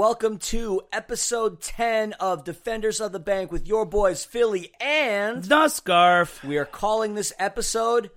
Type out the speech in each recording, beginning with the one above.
welcome to episode 10 of Defenders of the Bank with your boys Philly and The Scarf. we are calling this episode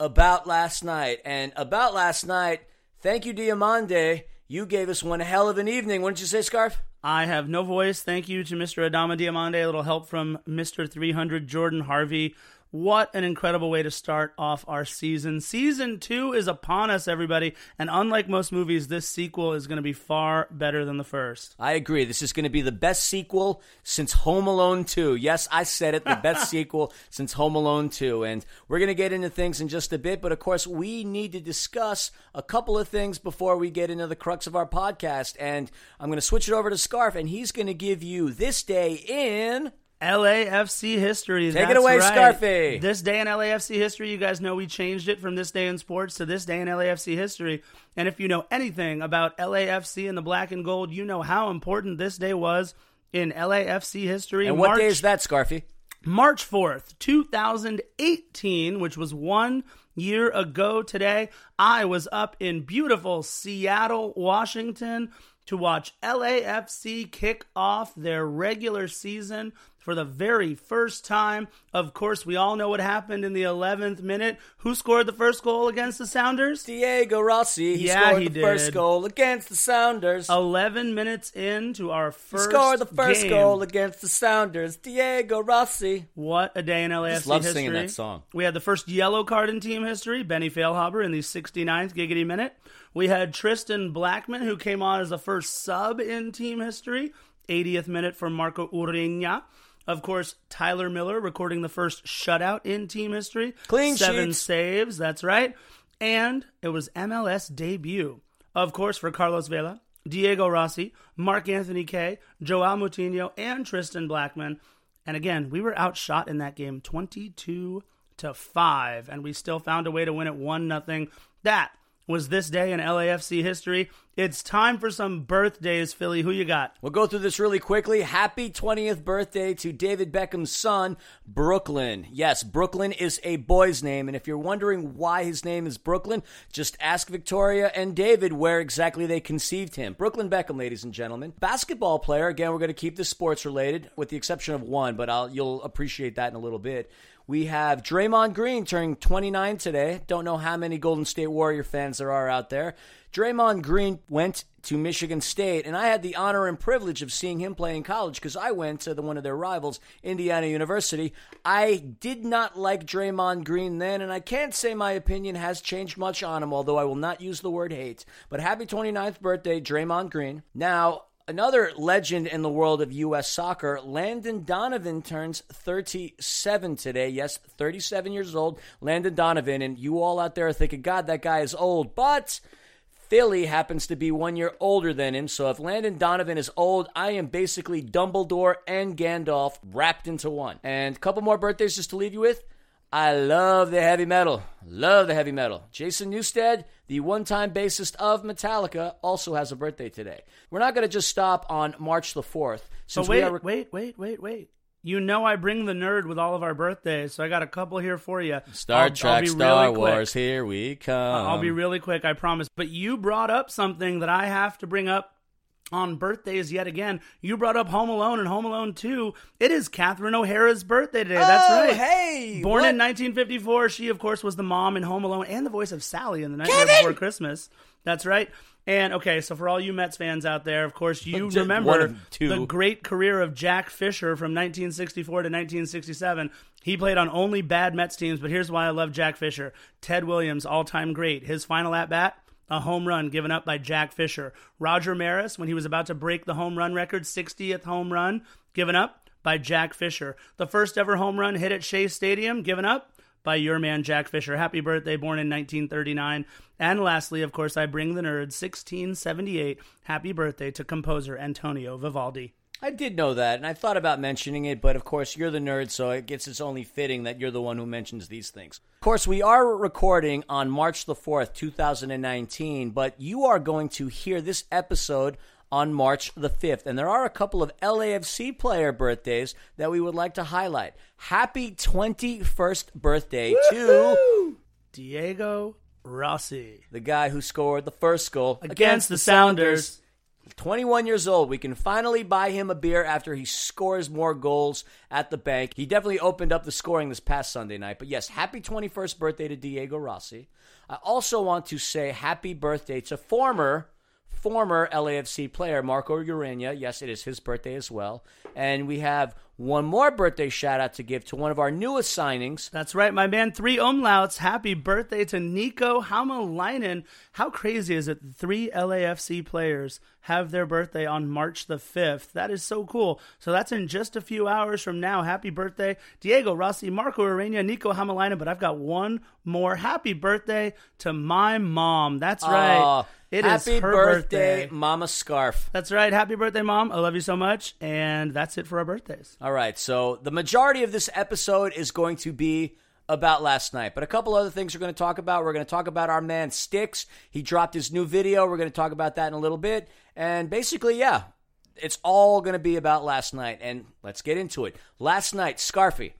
About Last Night. And About Last Night, thank you, Diomande. You gave us one hell of an evening, wouldn't you say, Scarf? I have no voice. Thank you to Mr. Adama Diomande. A little help from Mr. 300 Jordan Harvey. What an incredible way to start off our season. Season two is upon us, everybody. And unlike most movies, this sequel is going to be far better than the first. I agree. This is going to be the best sequel since Home Alone 2. Yes, I said it, the best sequel since Home Alone 2. And we're going to get into things in just a bit, but of course, we need to discuss a couple of things before we get into the crux of our podcast. And I'm going to switch it over to Scarf, and he's going to give you this day in. LAFC history. Take it away, right. Scarfy. This day in LAFC history, you guys know we changed it from this day in sports to this day in LAFC history. And if you know anything about LAFC and the black and gold, you know how important this day was in LAFC history. And what March, day is that, Scarfy? March 4th, 2018, which was one year ago today. I was up in beautiful Seattle, Washington to watch LAFC kick off their regular season for the very first time. Of course, we all know what happened in the 11th minute. Who scored the first goal against the Sounders? Diego Rossi. He Yeah, scored he the first goal against the Sounders. 11 minutes into our he first scored the first game. goal against the Sounders. Diego Rossi. What a day in LAFC Just love history. singing that song. We had the first yellow card in team history, Benny Feilhaber in the 69th giggity minute. We had Tristan Blackman, who came on as the first sub in team history, 80th minute for Marco Ureña. Of course, Tyler Miller recording the first shutout in team history. Clean Seven sheets. saves, that's right. And it was MLS debut. Of course, for Carlos Vela, Diego Rossi, Mark Anthony Kaye, Joao Moutinho, and Tristan Blackman. And again, we were outshot in that game 22 to 5, and we still found a way to win it 1 nothing. That was this day in LAFC history. It's time for some birthdays, Philly. Who you got? We'll go through this really quickly. Happy 20th birthday to David Beckham's son, Brooklyn. Yes, Brooklyn is a boy's name, and if you're wondering why his name is Brooklyn, just ask Victoria and David where exactly they conceived him. Brooklyn Beckham, ladies and gentlemen. Basketball player, again, we're going to keep this sports related, with the exception of one, but I'll, you'll appreciate that in a little bit. We have Draymond Green turning 29 today. Don't know how many Golden State Warrior fans there are out there. Draymond Green went to Michigan State, and I had the honor and privilege of seeing him play in college because I went to the, one of their rivals, Indiana University. I did not like Draymond Green then, and I can't say my opinion has changed much on him, although I will not use the word hate. But happy 29th birthday, Draymond Green. Now, Another legend in the world of U.S. soccer, Landon Donovan turns 37 today. Yes, 37 years old. Landon Donovan. And you all out there are thinking, God, that guy is old. But Philly happens to be one year older than him. So if Landon Donovan is old, I am basically Dumbledore and Gandalf wrapped into one. And a couple more birthdays just to leave you with. I love the heavy metal. Love the heavy metal. Jason Newsted, the one time bassist of Metallica, also has a birthday today. We're not going to just stop on March the 4th. Since But wait, we are wait, wait, wait, wait. You know I bring the nerd with all of our birthdays, so I got a couple here for you. Star I'll- I'll Trek, Star really quick. Wars, here we come. I'll be really quick, I promise. But you brought up something that I have to bring up on birthdays yet again. You brought up Home Alone and Home Alone 2. It is Catherine O'Hara's birthday today. That's Oh, right. hey, Born what? in 1954, she, of course, was the mom in Home Alone and the voice of Sally in The Nightmare Before Christmas. That's right. And okay, so for all you Mets fans out there, of course, you remember the great career of Jack Fisher from 1964 to 1967. He played on only bad Mets teams, but here's why I love Jack Fisher. Ted Williams, all time great. His final at bat, a home run given up by Jack Fisher. Roger Maris, when he was about to break the home run record, 60th home run given up by Jack Fisher. The first ever home run hit at Shea Stadium given up by your man Jack Fisher. Happy birthday, born in 1939. And lastly, of course, I bring the nerd 1678. Happy birthday to composer Antonio Vivaldi. I did know that, and I thought about mentioning it, but of course, you're the nerd, so it gets it's only fitting that you're the one who mentions these things. Of course, we are recording on March the 4th, 2019, but you are going to hear this episode on March the 5th, and there are a couple of LAFC player birthdays that we would like to highlight. Happy 21st birthday to Diego Rossi the guy who scored the first goal against the Sounders. 21 years old. We can finally buy him a beer after he scores more goals at the bank. He definitely opened up the scoring this past Sunday night. But yes, happy 21st birthday to Diego Rossi. I also want to say happy birthday to former former LAFC player Marco Ureña. Yes, it is his birthday as well. And we have one more birthday shout out to give to one of our newest signings. That's right, my man. Three umlauts. Happy birthday to Nico Hamalainen. How crazy is it? Three LAFC players have their birthday on March the 5th. That is so cool. So that's in just a few hours from now. Happy birthday, Diego Rossi, Marco Ureña, Nico Hamalainen. But I've got one more. Happy birthday to my mom. That's right. Aw, It is happy her birthday, birthday. Mama Scarf. That's right. Happy birthday, mom. I love you so much. And that's it for our birthdays. All right, so the majority of this episode is going to be about last night, but a couple other things we're going to talk about. We're going to talk about our man Sticks. He dropped his new video. We're going to talk about that in a little bit. And basically, yeah, it's all going to be about last night. And let's get into it. Last night, Scarfy,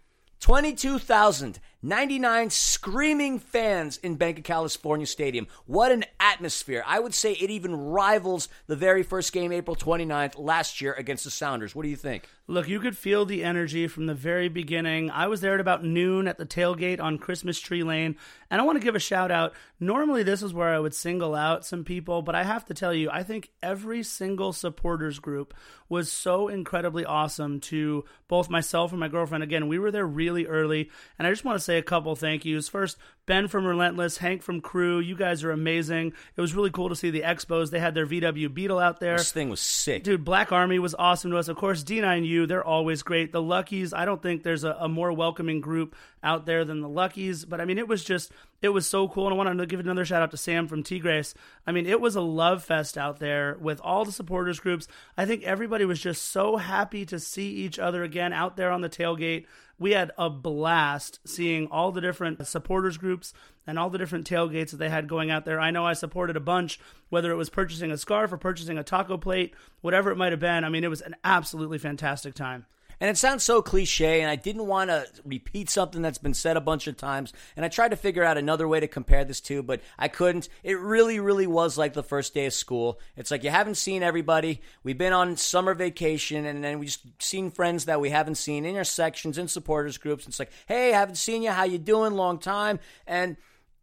22,099 screaming fans in Bank of California Stadium. What an atmosphere. I would say it even rivals the very first game, April 29th, last year against the Sounders. What do you think? Look, you could feel the energy from the very beginning. I was there at about noon at the tailgate on Christmas Tree Lane, and I want to give a shout out. Normally, this is where I would single out some people, but I have to tell you, I think every single supporters group was so incredibly awesome to both myself and my girlfriend. Again, we were there really early, and I just want to say a couple thank yous. First, Ben from Relentless, Hank from Crew, you guys are amazing. It was really cool to see the Expos. They had their VW Beetle out there. This thing was sick. Dude, Black Army was awesome to us. Of course, D9U, they're always great. The Luckies, I don't think there's a, a more welcoming group out there than the Luckies. But I mean, it was just, it was so cool. And I want to give another shout out to Sam from T Grace. I mean, it was a love fest out there with all the supporters groups. I think everybody was just so happy to see each other again out there on the tailgate. We had a blast seeing all the different supporters groups and all the different tailgates that they had going out there. I know I supported a bunch, whether it was purchasing a scarf or purchasing a taco plate, whatever it might have been. I mean, it was an absolutely fantastic time. And it sounds so cliche, and I didn't want to repeat something that's been said a bunch of times. And I tried to figure out another way to compare this to, but I couldn't. It really, really was like the first day of school. It's like you haven't seen everybody. We've been on summer vacation, and then we just seen friends that we haven't seen in our sections, in supporters groups. It's like, hey, haven't seen you. How you doing? Long time. And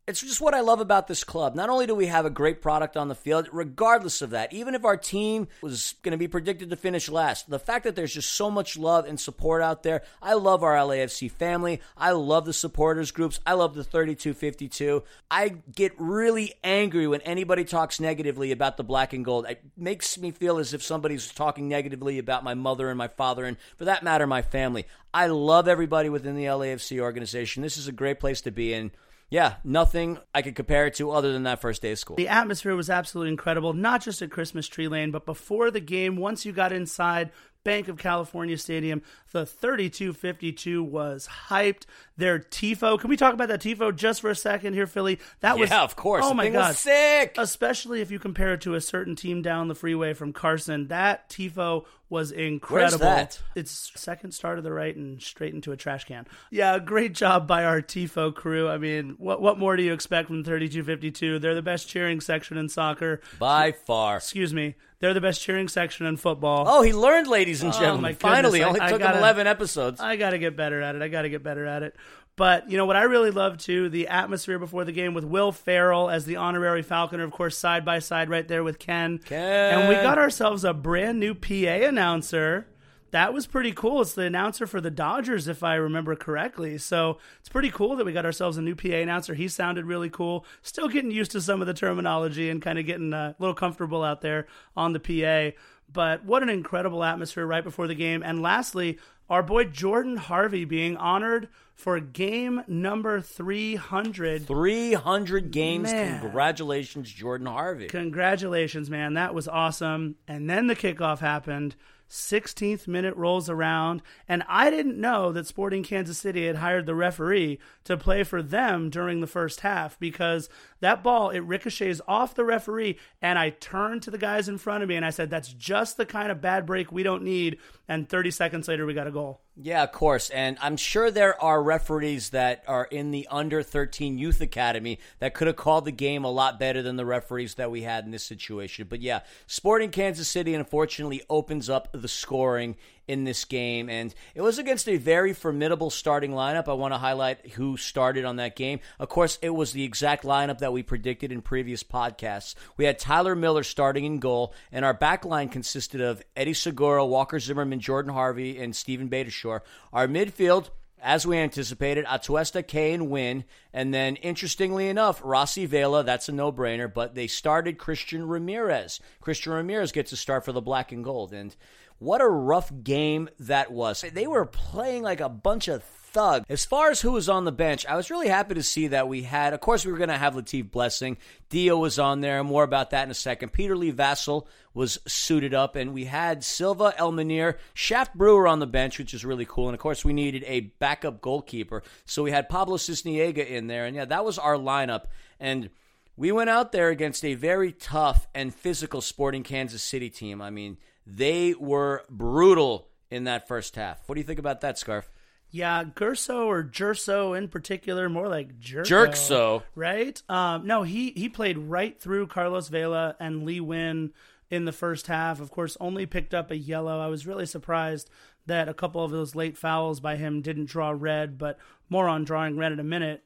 it's just what I love about this club. Not only do we have a great product on the field, regardless of that, even if our team was going to be predicted to finish last, the fact that there's just so much love and support out there. I love our LAFC family. I love the supporters groups. I love the 3252. I get really angry when anybody talks negatively about the black and gold. It makes me feel as if somebody's talking negatively about my mother and my father, and for that matter, my family. I love everybody within the LAFC organization. This is a great place to be in yeah, nothing I could compare it to other than that first day of school. The atmosphere was absolutely incredible, not just at Christmas Tree Lane, but before the game, once you got inside Bank of California Stadium, the 3252 was hyped. Their TIFO, can we talk about that TIFO just for a second here, Philly? That was yeah, of course. Oh The my god, was sick. Especially if you compare it to a certain team down the freeway from Carson, that TIFO was incredible. that? It's second star to the right and straight into a trash can. Yeah, great job by our TIFO crew. I mean, what what more do you expect from 3252? They're the best cheering section in soccer. By far. Excuse me. They're the best cheering section in football. Oh, he learned, ladies and Oh, gentlemen. my goodness. Finally, I- only I took gotta- him 11 episodes. I got to get better at it. I got to get better at it. But you know what I really love too the atmosphere before the game with Will Ferrell as the honorary Falconer, of course, side by side right there with Ken. Ken. And we got ourselves a brand new PA announcer. That was pretty cool. It's the announcer for the Dodgers, if I remember correctly. So it's pretty cool that we got ourselves a new PA announcer. He sounded really cool. Still getting used to some of the terminology and kind of getting uh, a little comfortable out there on the PA. But what an incredible atmosphere right before the game. And lastly, our boy Jordan Harvey being honored for game number 300. 300 games. Man. Congratulations, Jordan Harvey. Congratulations, man. That was awesome. And then the kickoff happened. 16th minute rolls around, and I didn't know that Sporting Kansas City had hired the referee to play for them during the first half because that ball it ricochets off the referee, and I turned to the guys in front of me and I said, "That's just the kind of bad break we don't need." And 30 seconds later, we got a goal. Yeah, of course. And I'm sure there are referees that are in the under 13 youth academy that could have called the game a lot better than the referees that we had in this situation. But yeah, Sporting Kansas City unfortunately opens up the scoring in this game. And it was against a very formidable starting lineup. I want to highlight who started on that game. Of course, it was the exact lineup that we predicted in previous podcasts. We had Tyler Miller starting in goal, and our back line consisted of Eddie Segura, Walker Zimmerman, Jordan Harvey, and Steven Beitashour. Our midfield, as we anticipated, Atuesta, Kaye, Nguyen. And then, interestingly enough, Rossi Vela, that's a no brainer, but they started Christian Ramirez. Christian Ramirez gets a start for the black and gold. And what a rough game that was. They were playing like a bunch of thug. As far as who was on the bench, I was really happy to see that we had, of course, we were going to have Latif Blessing. Dio was on there. More about that in a second. Peter Lee Vassell was suited up, and we had Silva, El-Munir, Shaft Brewer on the bench, which is really cool. And of course, we needed a backup goalkeeper. So we had Pablo Sisniega in there. And yeah, that was our lineup. And we went out there against a very tough and physical sporting Kansas City team. I mean, they were brutal in that first half. What do you think about that, Scarf? Yeah, Gerso or Jerso in particular, more like Jerko, Jerkso, right? Um, no, he he played right through Carlos Vela and Lee Nguyen in the first half. Of course, only picked up a yellow. I was really surprised that a couple of those late fouls by him didn't draw red, but more on drawing red in a minute.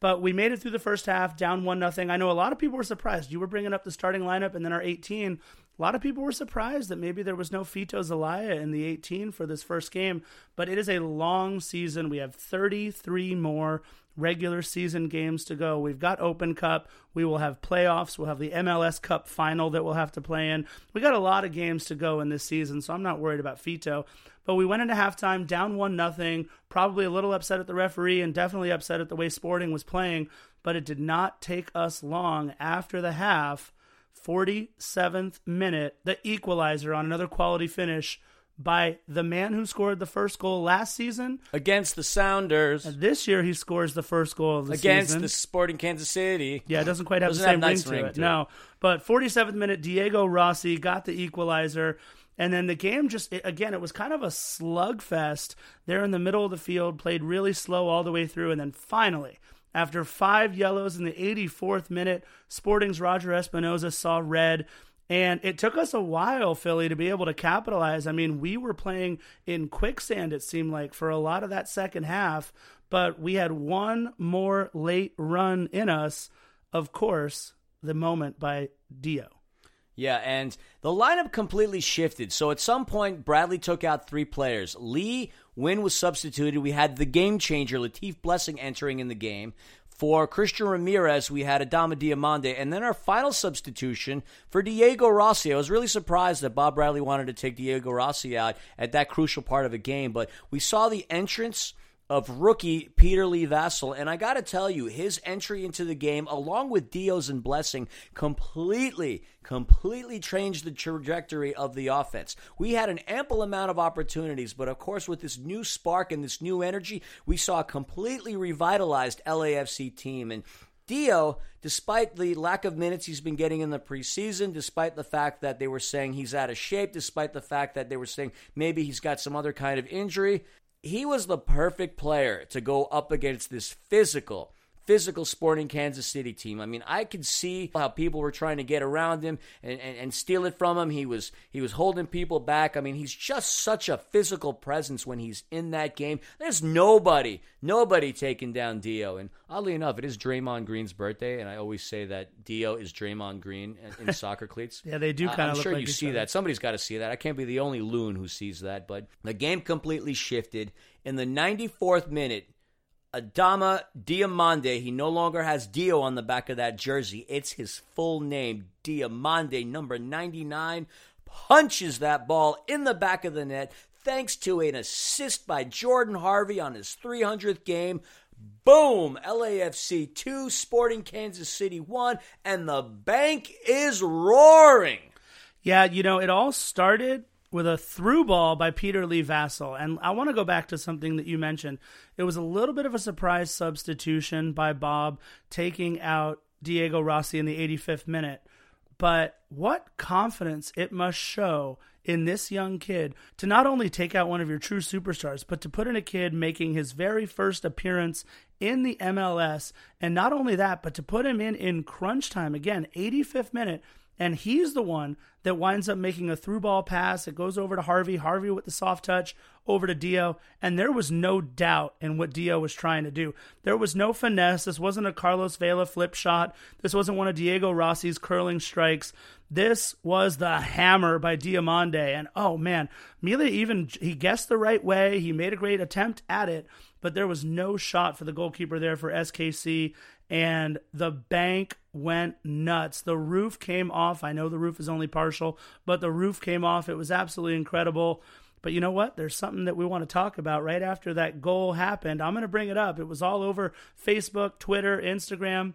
But we made it through the first half, down one nothing. I know a lot of people were surprised. You were bringing up the starting lineup, and then our 18 a lot of people were surprised that maybe there was no Fito Zelaya in the 18 for this first game, but it is a long season. We have 33 more regular season games to go. We've got Open Cup. We will have playoffs. We'll have the MLS Cup final that we'll have to play in. We got a lot of games to go in this season, so I'm not worried about Fito. But we went into halftime down one nothing, probably a little upset at the referee and definitely upset at the way Sporting was playing. But it did not take us long after the half 47th minute, the equalizer on another quality finish by the man who scored the first goal last season against the Sounders. And this year he scores the first goal of the against season. the Sporting Kansas City. Yeah, it doesn't quite have Doesn't the same have nice ring, to, ring it. to no, it. but 47th minute, Diego Rossi got the equalizer. And then the game just, it, again, it was kind of a slugfest there in the middle of the field, played really slow all the way through. And then finally, after five yellows in the 84th minute, Sporting's Roger Espinoza saw red. And it took us a while, Philly, to be able to capitalize. I mean, we were playing in quicksand, it seemed like, for a lot of that second half, but we had one more late run in us. Of course, the moment by Dio. Yeah, and the lineup completely shifted. So at some point, Bradley took out three players. Lee Nguyen was substituted. We had the game changer, Latif Blessing, entering in the game. For Christian Ramirez, we had Adama Diomande. And then our final substitution for Diego Rossi. I was really surprised that Bob Bradley wanted to take Diego Rossi out at that crucial part of a game. But we saw the entrance of rookie Peter Lee Vassell. And I got to tell you, his entry into the game, along with Dio's and Blessing, completely, completely changed the trajectory of the offense. We had an ample amount of opportunities, but of course, with this new spark and this new energy, we saw a completely revitalized LAFC team. And Dio, despite the lack of minutes he's been getting in the preseason, despite the fact that they were saying he's out of shape, despite the fact that they were saying maybe he's got some other kind of injury, he was the perfect player to go up against this physical physical sporting Kansas City team. I mean, I could see how people were trying to get around him and, and, and, steal it from him. He was he was holding people back. I mean, he's just such a physical presence when he's in that game. There's nobody, nobody taking down Dio. And oddly enough, it is Draymond Green's birthday, and I always say that Dio is Draymond Green in, in soccer cleats. Yeah, they do kind I'm of. sure look you see that. Somebody's got to see that. I can't be the only loon who sees that. But the game completely shifted in the 94th minute. Adama Diomande. He no longer has Dio on the back of that jersey. It's his full name, Diomande, number 99. Punches that ball in the back of the net thanks to an assist by Jordan Harvey on his 300th game. Boom! LAFC 2, Sporting Kansas City 1, and the bank is roaring. Yeah, you know, it all started with a through ball by Peter Lee Vassell. And I want to go back to something that you mentioned. It was a little bit of a surprise substitution by Bob taking out Diego Rossi in the 85th minute. But what confidence it must show in this young kid to not only take out one of your true superstars, but to put in a kid making his very first appearance in the MLS. And not only that, but to put him in in crunch time again, 85th minute. And he's the one that winds up making a through ball pass. It goes over to Harvey. Harvey with the soft touch over to Dio. And there was no doubt in what Dio was trying to do. There was no finesse. This wasn't a Carlos Vela flip shot. This wasn't one of Diego Rossi's curling strikes. This was the hammer by Diomande. And oh man, Melia even, he guessed the right way. He made a great attempt at it, but there was no shot for the goalkeeper there for SKC. And the bank went nuts. The roof came off. I know the roof is only partial, but the roof came off. It was absolutely incredible. But you know what? There's something that we want to talk about right after that goal happened. I'm going to bring it up. It was all over Facebook, Twitter, Instagram.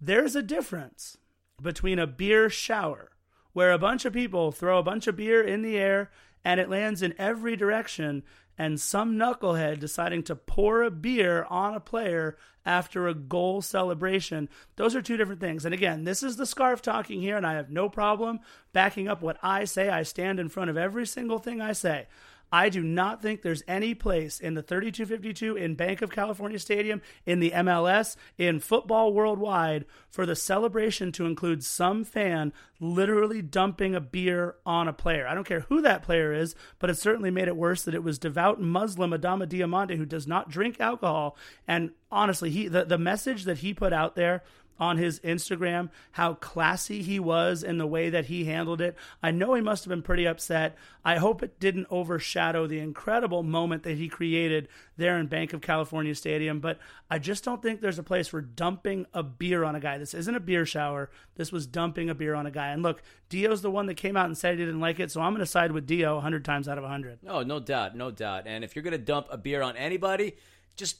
There's a difference between a beer shower, where a bunch of people throw a bunch of beer in the air and it lands in every direction, and some knucklehead deciding to pour a beer on a player after a goal celebration. Those are two different things. And again, this is the scarf talking here, and I have no problem backing up what I say. I stand in front of every single thing I say. I do not think there's any place in the 3252 in Bank of California Stadium, in the MLS, in football worldwide for the celebration to include some fan literally dumping a beer on a player. I don't care who that player is, but it certainly made it worse that it was devout Muslim Adama Diomande who does not drink alcohol. And honestly, he the, the message that he put out there on his Instagram how classy he was in the way that he handled it. I know he must have been pretty upset. I hope it didn't overshadow the incredible moment that he created there in Bank of California Stadium, but I just don't think there's a place for dumping a beer on a guy. This isn't a beer shower. This was dumping a beer on a guy. And look, Dio's the one that came out and said he didn't like it, so I'm going to side with Dio 100 times out of 100. No, no doubt, no doubt. And if you're going to dump a beer on anybody, just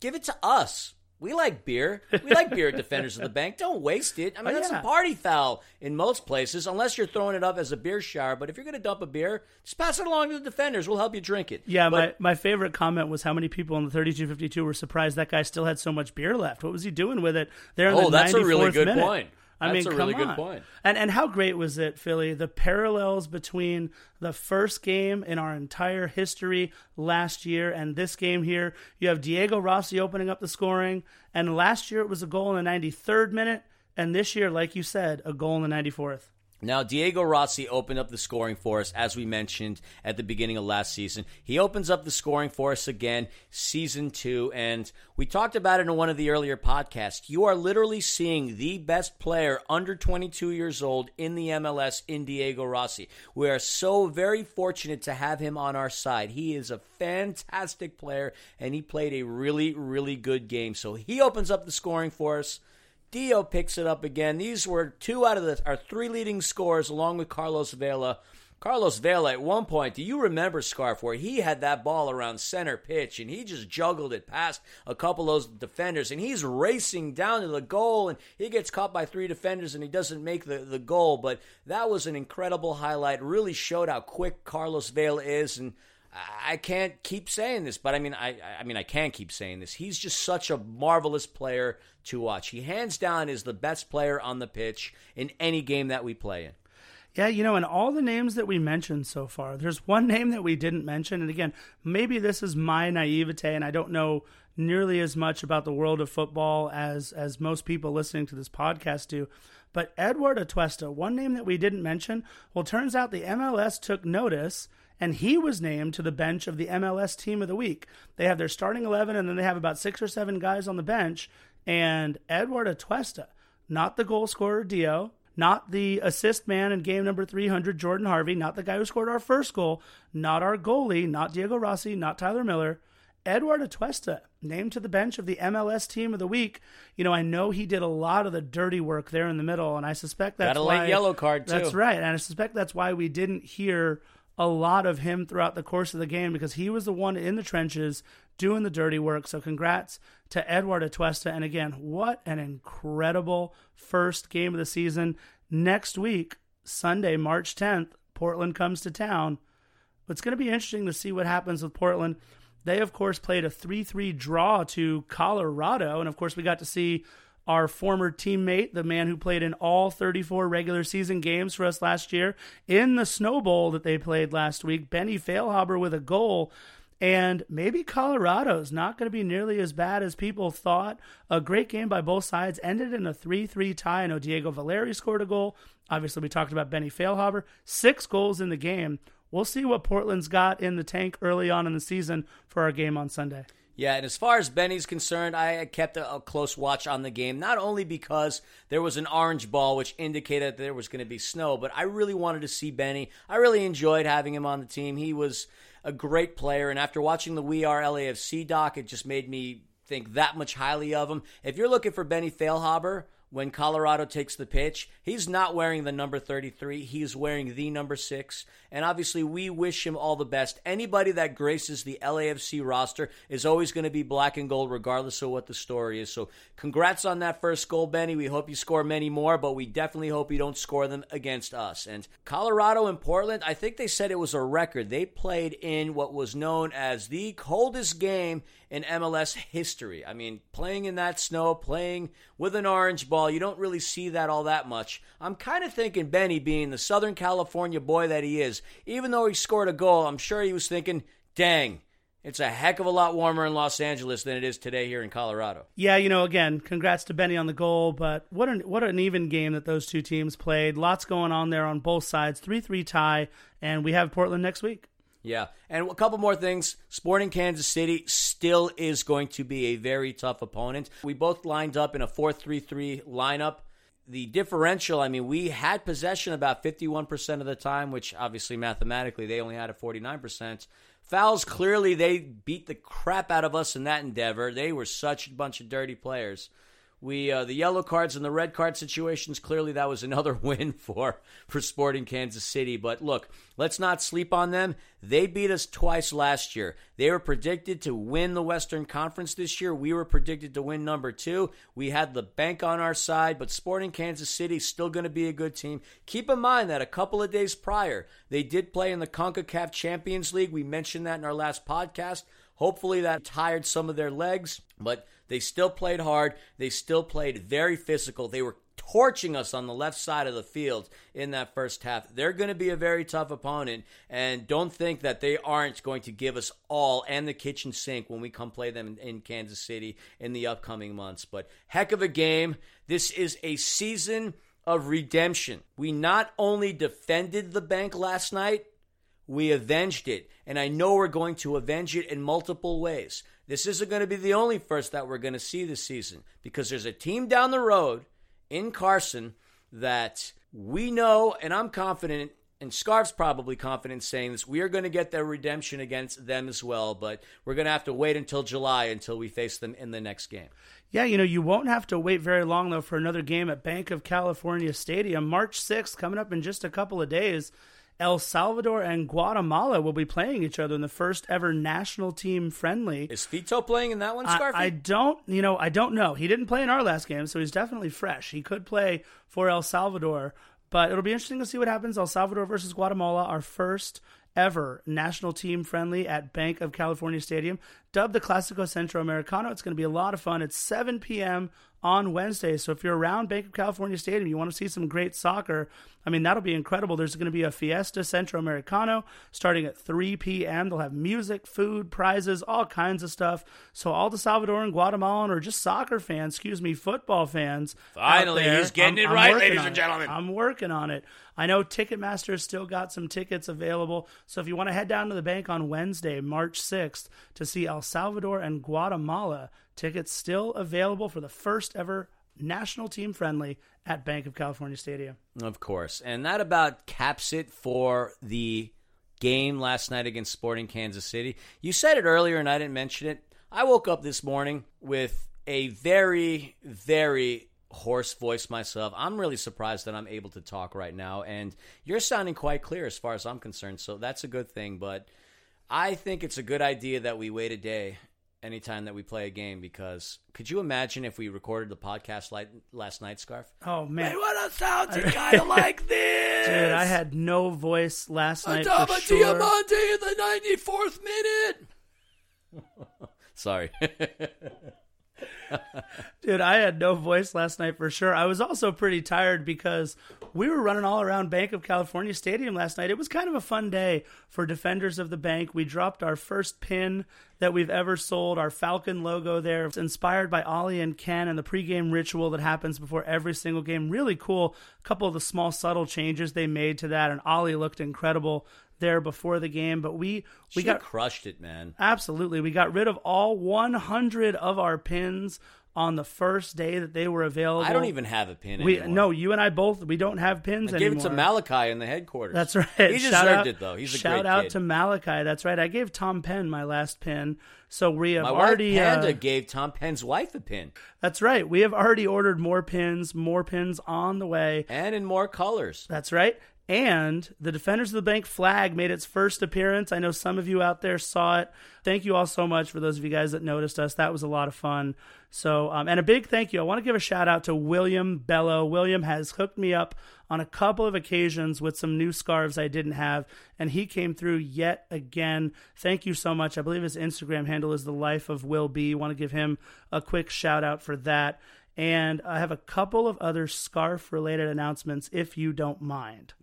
give it to us. We like beer. We like beer at Defenders of the Bank. Don't waste it. I mean, Oh, that's yeah. a party foul in most places, unless you're throwing it up as a beer shower. But if you're going to dump a beer, just pass it along to the Defenders. We'll help you drink it. Yeah, But- my, my favorite comment was how many people in the 3252 were surprised that guy still had so much beer left. What was he doing with it there in Oh, the that's a really good minute? point. I That's mean, a really good point. And and how great was it, Philly? The parallels between the first game in our entire history last year and this game here. You have Diego Rossi opening up the scoring, and last year it was a goal in the 93rd minute, and this year, like you said, a goal in the 94th. Now, Diego Rossi opened up the scoring for us, as we mentioned at the beginning of last season. He opens up the scoring for us again, season two, and we talked about it in one of the earlier podcasts. You are literally seeing the best player under 22 years old in the MLS in Diego Rossi. We are so very fortunate to have him on our side. He is a fantastic player, and he played a really, really good game. So he opens up the scoring for us. Dio picks it up again. These were two out of the our three leading scores, along with Carlos Vela. Carlos Vela, at one point, do you remember Scarf where he had that ball around center pitch and he just juggled it past a couple of those defenders and he's racing down to the goal and he gets caught by three defenders and he doesn't make the, the goal. But that was an incredible highlight. Really showed how quick Carlos Vela is and I can't keep saying this, but I mean, I, I mean, I can keep saying this. He's just such a marvelous player to watch. He hands down is the best player on the pitch in any game that we play in. Yeah, you know, and all the names that we mentioned so far, there's one name that we didn't mention. And again, maybe this is my naivete, and I don't know nearly as much about the world of football as as most people listening to this podcast do. But Edward Atuesta, one name that we didn't mention, well, turns out the MLS took notice and he was named to the bench of the MLS Team of the Week. They have their starting 11, and then they have about six or seven guys on the bench. And Edward Atuesta, not the goal scorer Dio, not the assist man in game number 300, Jordan Harvey, not the guy who scored our first goal, not our goalie, not Diego Rossi, not Tyler Miller. Edward Atuesta, named to the bench of the MLS Team of the Week. You know, I know he did a lot of the dirty work there in the middle, and I suspect that's Got a why yellow card, too. That's right, and I suspect that's why we didn't hear a lot of him throughout the course of the game because he was the one in the trenches doing the dirty work. So congrats to Edward Atuesta. And again, what an incredible first game of the season. Next week, Sunday, March 10th, Portland comes to town. It's going to be interesting to see what happens with Portland. They, of course, played a 3 3 draw to Colorado. And, of course, we got to see our former teammate, the man who played in all 34 regular season games for us last year, in the Snow Bowl that they played last week, Benny Feilhaber with a goal. And maybe Colorado's not going to be nearly as bad as people thought. A great game by both sides ended in a 3 3 tie. I know Diego Valeri scored a goal. Obviously, we talked about Benny Feilhaber. Six goals in the game. We'll see what Portland's got in the tank early on in the season for our game on Sunday. Yeah, and as far as Benny's concerned, I kept a, a, close watch on the game, not only because there was an orange ball which indicated that there was going to be snow, but I really wanted to see Benny. I really enjoyed having him on the team. He was a great player. And after watching the We Are LAFC doc, it just made me think that much highly of him. If you're looking for Benny Feilhaber, when Colorado takes the pitch. He's not wearing the number 33. He's wearing the number 6. And obviously, we wish him all the best. Anybody that graces the LAFC roster is always going to be black and gold, regardless of what the story is. So, congrats on that first goal, Benny. We hope you score many more, but we definitely hope you don't score them against us. And Colorado and Portland, I think they said it was a record. They played in what was known as the coldest game in MLS history. I mean, playing in that snow, playing with an orange ball, you don't really see that all that much. I'm kind of thinking Benny, being the Southern California boy that he is, even though he scored a goal, I'm sure he was thinking, dang, it's a heck of a lot warmer in Los Angeles than it is today here in Colorado. Yeah, you know, again, congrats to Benny on the goal, but what an what an even game that those two teams played. Lots going on there on both sides. 3-3 tie, and we have Portland next week. Yeah. And a couple more things. Sporting Kansas City still is going to be a very tough opponent. We both lined up in a 4 3 3 lineup. The differential, I mean, we had possession about 51% of the time, which obviously mathematically they only had a 49%. Fouls, clearly they beat the crap out of us in that endeavor. They were such a bunch of dirty players. We uh, the yellow cards and the red card situations. Clearly, that was another win for for Sporting Kansas City. But look, let's not sleep on them. They beat us twice last year. They were predicted to win the Western Conference this year. We were predicted to win number two. We had the bank on our side, but Sporting Kansas City still going to be a good team. Keep in mind that a couple of days prior, they did play in the Concacaf Champions League. We mentioned that in our last podcast. Hopefully, that tired some of their legs, but they still played hard. They still played very physical. They were torching us on the left side of the field in that first half. They're going to be a very tough opponent, and don't think that they aren't going to give us all and the kitchen sink when we come play them in Kansas City in the upcoming months. But heck of a game. This is a season of redemption. We not only defended the bank last night, we avenged it. And I know we're going to avenge it in multiple ways. This isn't going to be the only first that we're going to see this season because there's a team down the road in Carson that we know, and I'm confident, and Scarf's probably confident saying this, we are going to get their redemption against them as well, but we're going to have to wait until July until we face them in the next game. Yeah, you know, you won't have to wait very long, though, for another game at Bank of California Stadium. March 6th, coming up in just a couple of days. El Salvador and Guatemala will be playing each other in the first ever national team friendly. Is Fito playing in that one, Scarfy? I, I, don't, you know, I don't know. He didn't play in our last game, so he's definitely fresh. He could play for El Salvador, but it'll be interesting to see what happens. El Salvador versus Guatemala, our first ever national team friendly at Bank of California Stadium, dubbed the Clasico Centroamericano. It's going to be a lot of fun. It's 7 p.m. on Wednesday. So if you're around Bank of California Stadium, you want to see some great soccer, I mean, that'll be incredible. There's going to be a Fiesta Centroamericano starting at 3 p.m. They'll have music, food, prizes, all kinds of stuff. So all the Salvadoran, Guatemalan, or just soccer fans, excuse me, football fans. Finally, there, he's getting I'm, it right, ladies and it. gentlemen. I'm working on it. I know Ticketmaster's still got some tickets available. So if you want to head down to the bank on Wednesday, March 6th, to see El Salvador and Guatemala, tickets still available for the first ever national team friendly at Bank of California Stadium. Of course. And that about caps it for the game last night against Sporting Kansas City. You said it earlier and I didn't mention it. I woke up this morning with a very, very hoarse voice myself. I'm really surprised that I'm able to talk right now, and you're sounding quite clear as far as I'm concerned, so that's a good thing. But I think it's a good idea that we wait a day anytime that we play a game because could you imagine if we recorded the podcast like last night, Scarf? Oh man, what a sound kind of like this, dude! I had no voice last night. Adama for sure. Diomande in the ninety fourth minute. Sorry. Dude, I had no voice last night for sure. I was also pretty tired because we were running all around Bank of California Stadium last night. It was kind of a fun day for defenders of the bank. We dropped our first pin that we've ever sold, our Falcon logo there. It's inspired by Ollie and Ken and the pregame ritual that happens before every single game. Really cool. A couple of the small, subtle changes they made to that, and Ollie looked incredible there before the game. But we we She got crushed it, man. Absolutely. We got rid of all 100 of our pins on the first day that they were available. I don't even have a pin we anymore. no, you and I both we don't have pins I gave anymore. it to Malachi in the headquarters. That's right. He Shout deserved out- it though. He's a shout out kid. to Malachi. That's right. I gave Tom Penn my last pin. So we have My wife already Panda uh, gave Tom Penn's wife a pin, That's right. We have already ordered more pins, more pins on the way. and in more colors. That's right. And the Defenders of the Bank flag made its first appearance. I know some of you out there saw it. Thank you all so much for those of you guys that noticed us. That was a lot of fun. So, um, and a big thank you. I want to give a shout out to William Bello. William has hooked me up on a couple of occasions with some new scarves I didn't have, and he came through yet again. Thank you so much. I believe his Instagram handle is the life of Will B. Want to give him a quick shout out for that. And I have a couple of other scarf related announcements if you don't mind.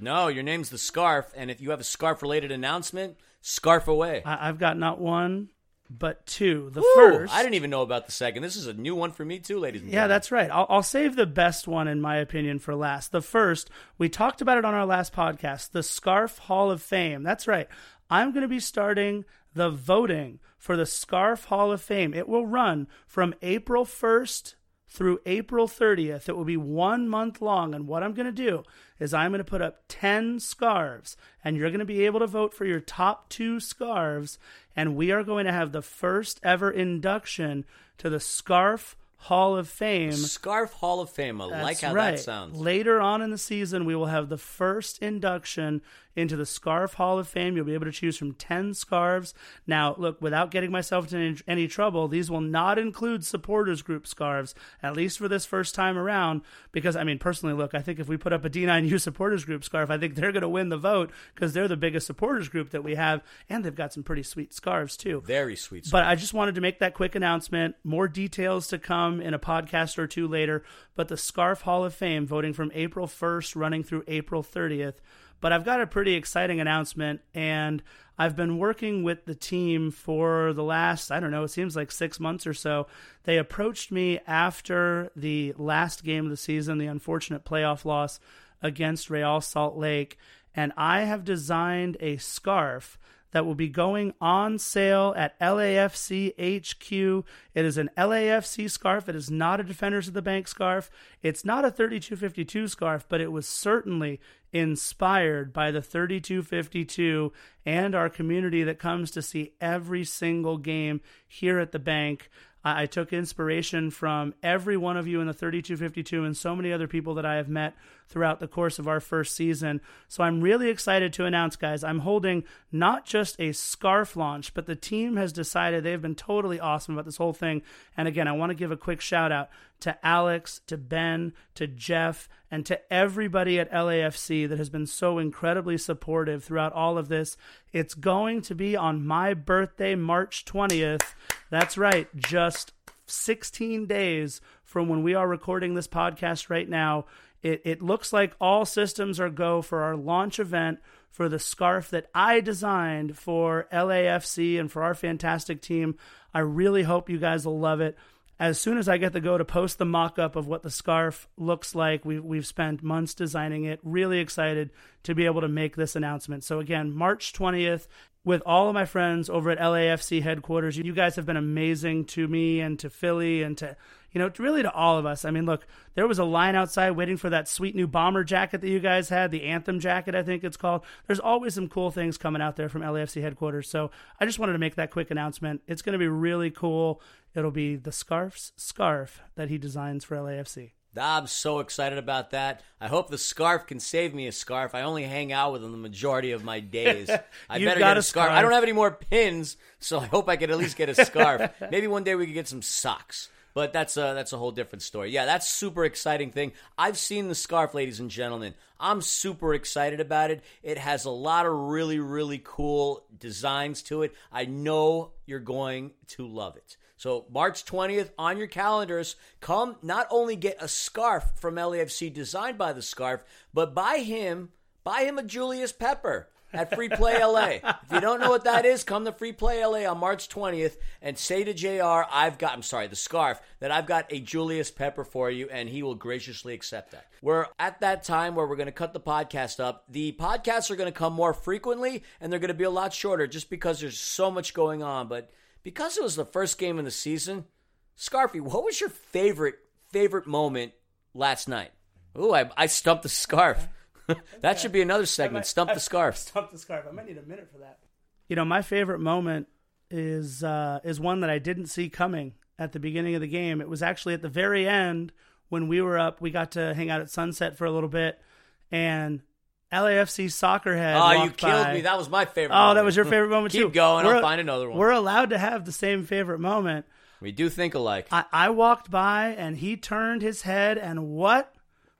No, your name's the scarf, and if you have a scarf-related announcement, scarf away. I- I've got not one, but two. The Woo! first, I didn't even know about the second. This is a new one for me too, ladies and Yeah, gentlemen. that's right. I'll, I'll save the best one, in my opinion, for last. The first, we talked about it on our last podcast, the Scarf Hall of Fame. That's right. I'm going to be starting the voting for the Scarf Hall of Fame. It will run from April 1st through April 30th. It will be one month long. And what I'm going to do is I'm going to put up 10 scarves, and you're going to be able to vote for your top two scarves. And we are going to have the first ever induction to the Scarf Hall of Fame. Scarf Hall of Fame. I like how right. that sounds. Later on in the season, we will have the first induction into the Scarf Hall of Fame. You'll be able to choose from 10 scarves. Now, look, without getting myself into any, any trouble, these will not include supporters group scarves, at least for this first time around. Because, I mean, personally, look, I think if we put up a D9U supporters group scarf, I think they're going to win the vote because they're the biggest supporters group that we have, and they've got some pretty sweet scarves, too. Very sweet. Scarves. But I just wanted to make that quick announcement. More details to come in a podcast or two later. But the Scarf Hall of Fame voting from April 1st running through April 30th. But I've got a pretty exciting announcement, and I've been working with the team for the last, I don't know, it seems like six months or so. They approached me after the last game of the season, the unfortunate playoff loss against Real Salt Lake, and I have designed a scarf that will be going on sale at LAFC HQ. It is an LAFC scarf. It is not a Defenders of the Bank scarf. It's not a 3252 scarf, but it was certainly inspired by the 3252 and our community that comes to see every single game here at the bank. I took inspiration from every one of you in the 3252 and so many other people that I have met throughout the course of our first season. So I'm really excited to announce, guys, I'm holding not just a scarf launch, but the team has decided they've been totally awesome about this whole thing. And again, I want to give a quick shout out to Alex, to Ben, to Jeff, and to everybody at LAFC that has been so incredibly supportive throughout all of this. It's going to be on my birthday, March 20th. That's right, just 16 days from when we are recording this podcast right now. It, it looks like all systems are go for our launch event for the scarf that I designed for LAFC and for our fantastic team. I really hope you guys will love it as soon as I get the go to post the mock up of what the scarf looks like, we, we've spent months designing it. Really excited to be able to make this announcement. So, again, March 20th, with all of my friends over at LAFC headquarters, you guys have been amazing to me and to Philly and to, you know, really to all of us. I mean, look, there was a line outside waiting for that sweet new bomber jacket that you guys had, the Anthem jacket, I think it's called. There's always some cool things coming out there from LAFC headquarters. So, I just wanted to make that quick announcement. It's going to be really cool. It'll be the scarf's scarf that he designs for LAFC. I'm so excited about that. I hope the scarf can save me a scarf. I only hang out with them the majority of my days. I better got get a scarf. scarf. I don't have any more pins, so I hope I can at least get a scarf. Maybe one day we could get some socks. But that's a that's a whole different story. Yeah, that's super exciting thing. I've seen the scarf, ladies and gentlemen. I'm super excited about it. It has a lot of really really cool designs to it. I know you're going to love it. So March 20th on your calendars, come not only get a scarf from LAFC designed by the scarf, but buy him buy him a Julius Pepper at Free Play LA. If you don't know what that is, come to Free Play LA on March 20th and say to JR, I've got, I'm sorry, the scarf, that I've got a Julius Pepper for you, and he will graciously accept that. We're at that time where we're going to cut the podcast up. The podcasts are going to come more frequently, and they're going to be a lot shorter just because there's so much going on. But because it was the first game of the season, Scarfy, what was your favorite, favorite moment last night? Ooh, I, I stumped the scarf. that should be another segment. Stump the scarf. Stump the scarf. I might need a minute for that. You know, my favorite moment is uh, is one that I didn't see coming at the beginning of the game. It was actually at the very end when we were up. We got to hang out at sunset for a little bit, and LAFC soccer head. Oh, you killed by. me. That was my favorite. Oh, moment. that was your favorite moment Keep too. Keep going. We're- I'll find another one. We're allowed to have the same favorite moment. we do think alike. I, I walked by and he turned his head, and what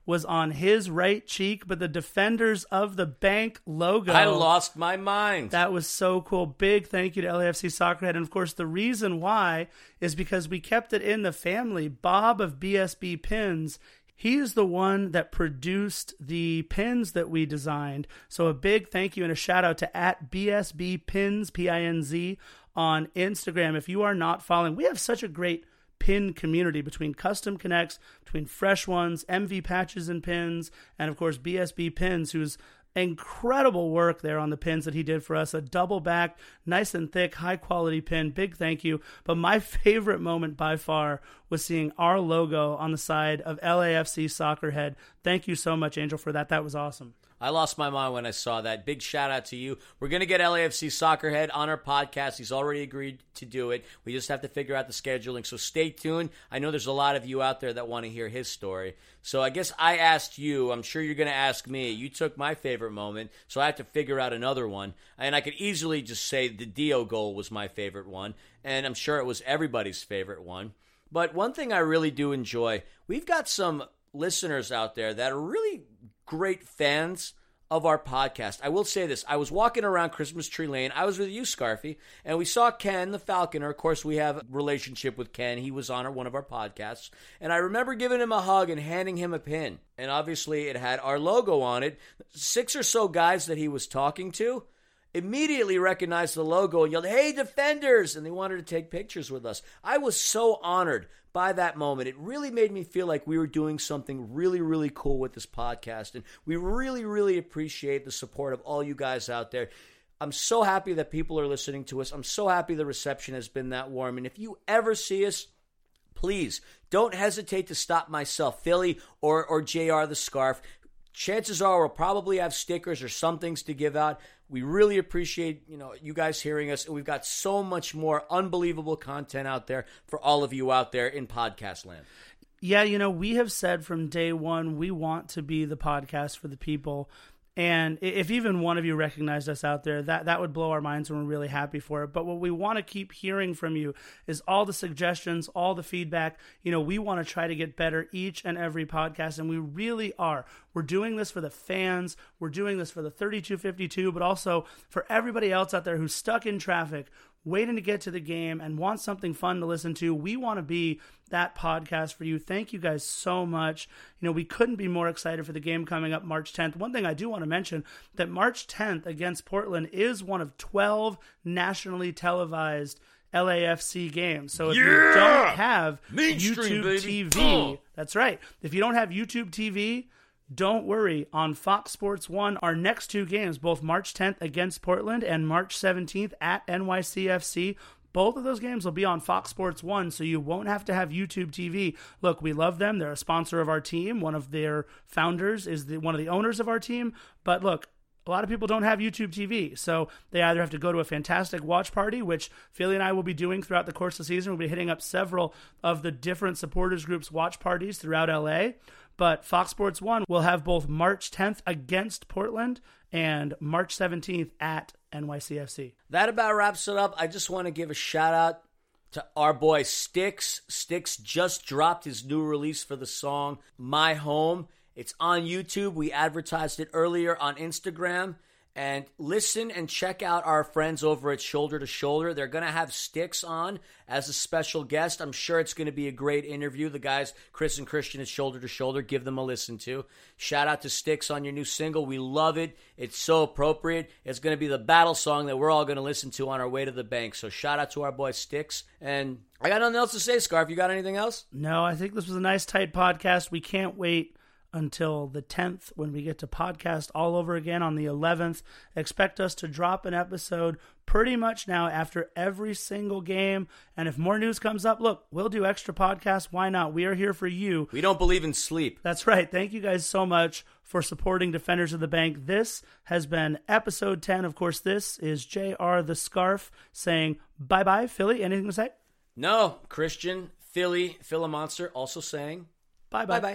was on his right cheek? But the defenders of the bank logo. I lost my mind. That was so cool. Big thank you to LAFC Soccerhead. And of course, the reason why is because we kept it in the family. Bob of BSB Pinz, he is the one that produced the pins that we designed. So a big thank you and a shout out to at BSB Pinz, P I N Z, on Instagram. If you are not following, we have such a great pin community between custom connects, between fresh ones, MV patches and pins, and of course BSB Pinz, who's incredible work there on the pins that he did for us. A double back, nice and thick, high quality pin. Big thank you. But my favorite moment by far was seeing our logo on the side of LAFC Soccer Head. Thank you so much, Angel, for that. That was awesome. I lost my mind when I saw that. Big shout out to you. We're going to get LAFC Soccerhead on our podcast. He's already agreed to do it. We just have to figure out the scheduling. So stay tuned. I know there's a lot of you out there that want to hear his story. So I guess I asked you. I'm sure you're going to ask me. You took my favorite moment, so I have to figure out another one. And I could easily just say the Dio goal was my favorite one. And I'm sure it was everybody's favorite one. But one thing I really do enjoy, we've got some listeners out there that are really great fans of our podcast. I will say this. I was walking around Christmas Tree Lane. I was with you, Scarfy, and we saw Ken, the Falconer. Of course, we have a relationship with Ken. He was on one of our podcasts. And I remember giving him a hug and handing him a pin. And obviously, it had our logo on it. Six or so guys that he was talking to immediately recognized the logo and yelled, Hey, defenders! And they wanted to take pictures with us. I was so honored by that moment. It really made me feel like we were doing something really, really cool with this podcast. And we really, really appreciate the support of all you guys out there. I'm so happy that people are listening to us. I'm so happy the reception has been that warm. And if you ever see us, please don't hesitate to stop myself, Philly or, or JR the Scarf. Chances are we'll probably have stickers or some things to give out. We really appreciate, you know, you guys hearing us. And we've got so much more unbelievable content out there for all of you out there in podcast land. Yeah, you know, we have said from day one we want to be the podcast for the people. And if even one of you recognized us out there, that, that would blow our minds and we're really happy for it. But what we want to keep hearing from you is all the suggestions, all the feedback. You know, we want to try to get better each and every podcast, and we really are. We're doing this for the fans, we're doing this for the 3252, but also for everybody else out there who's stuck in traffic, waiting to get to the game and want something fun to listen to, we want to be that podcast for you. Thank you guys so much. You know, we couldn't be more excited for the game coming up March 10th. One thing I do want to mention that March 10th against Portland is one of 12 nationally televised LAFC games. So if you don't have Mainstream, YouTube baby. TV, Oh. that's right. If you don't have YouTube TV, don't worry. On Fox Sports 1, our next two games, both March 10th against Portland and March 17th at NYCFC, both of those games will be on Fox Sports 1, so you won't have to have YouTube TV. Look, we love them. They're a sponsor of our team. One of their founders is the, one of the owners of our team. But look, a lot of people don't have YouTube TV, so they either have to go to a fantastic watch party, which Philly and I will be doing throughout the course of the season. We'll be hitting up several of the different supporters groups' watch parties throughout LA. But Fox Sports 1 will have both March 10th against Portland and March 17th at NYCFC. That about wraps it up. I just want to give a shout out to our boy Sticks. Sticks just dropped his new release for the song My Home. It's on YouTube. We advertised it earlier on Instagram. And listen and check out our friends over at Shoulder to Shoulder. They're going to have Sticks on as a special guest. I'm sure it's going to be a great interview. The guys, Chris and Christian at Shoulder to Shoulder, give them a listen to. Shout out to Sticks on your new single. We love it. It's so appropriate. It's going to be the battle song that we're all going to listen to on our way to the bank. So shout out to our boy Sticks. And I got nothing else to say, Scarf. You got anything else? No, I think this was a nice, tight podcast. We can't wait until the 10th when we get to podcast all over again on the 11th. Expect us to drop an episode pretty much now after every single game. And if more news comes up, look, we'll do extra podcasts. Why not? We are here for you. We don't believe in sleep. That's right. Thank you guys so much for supporting Defenders of the Bank. This has been episode 10. Of course, this is JR the Scarf saying bye bye, Philly. Anything to say? No, Christian, Philly, Phil Monster also saying bye bye. Bye bye.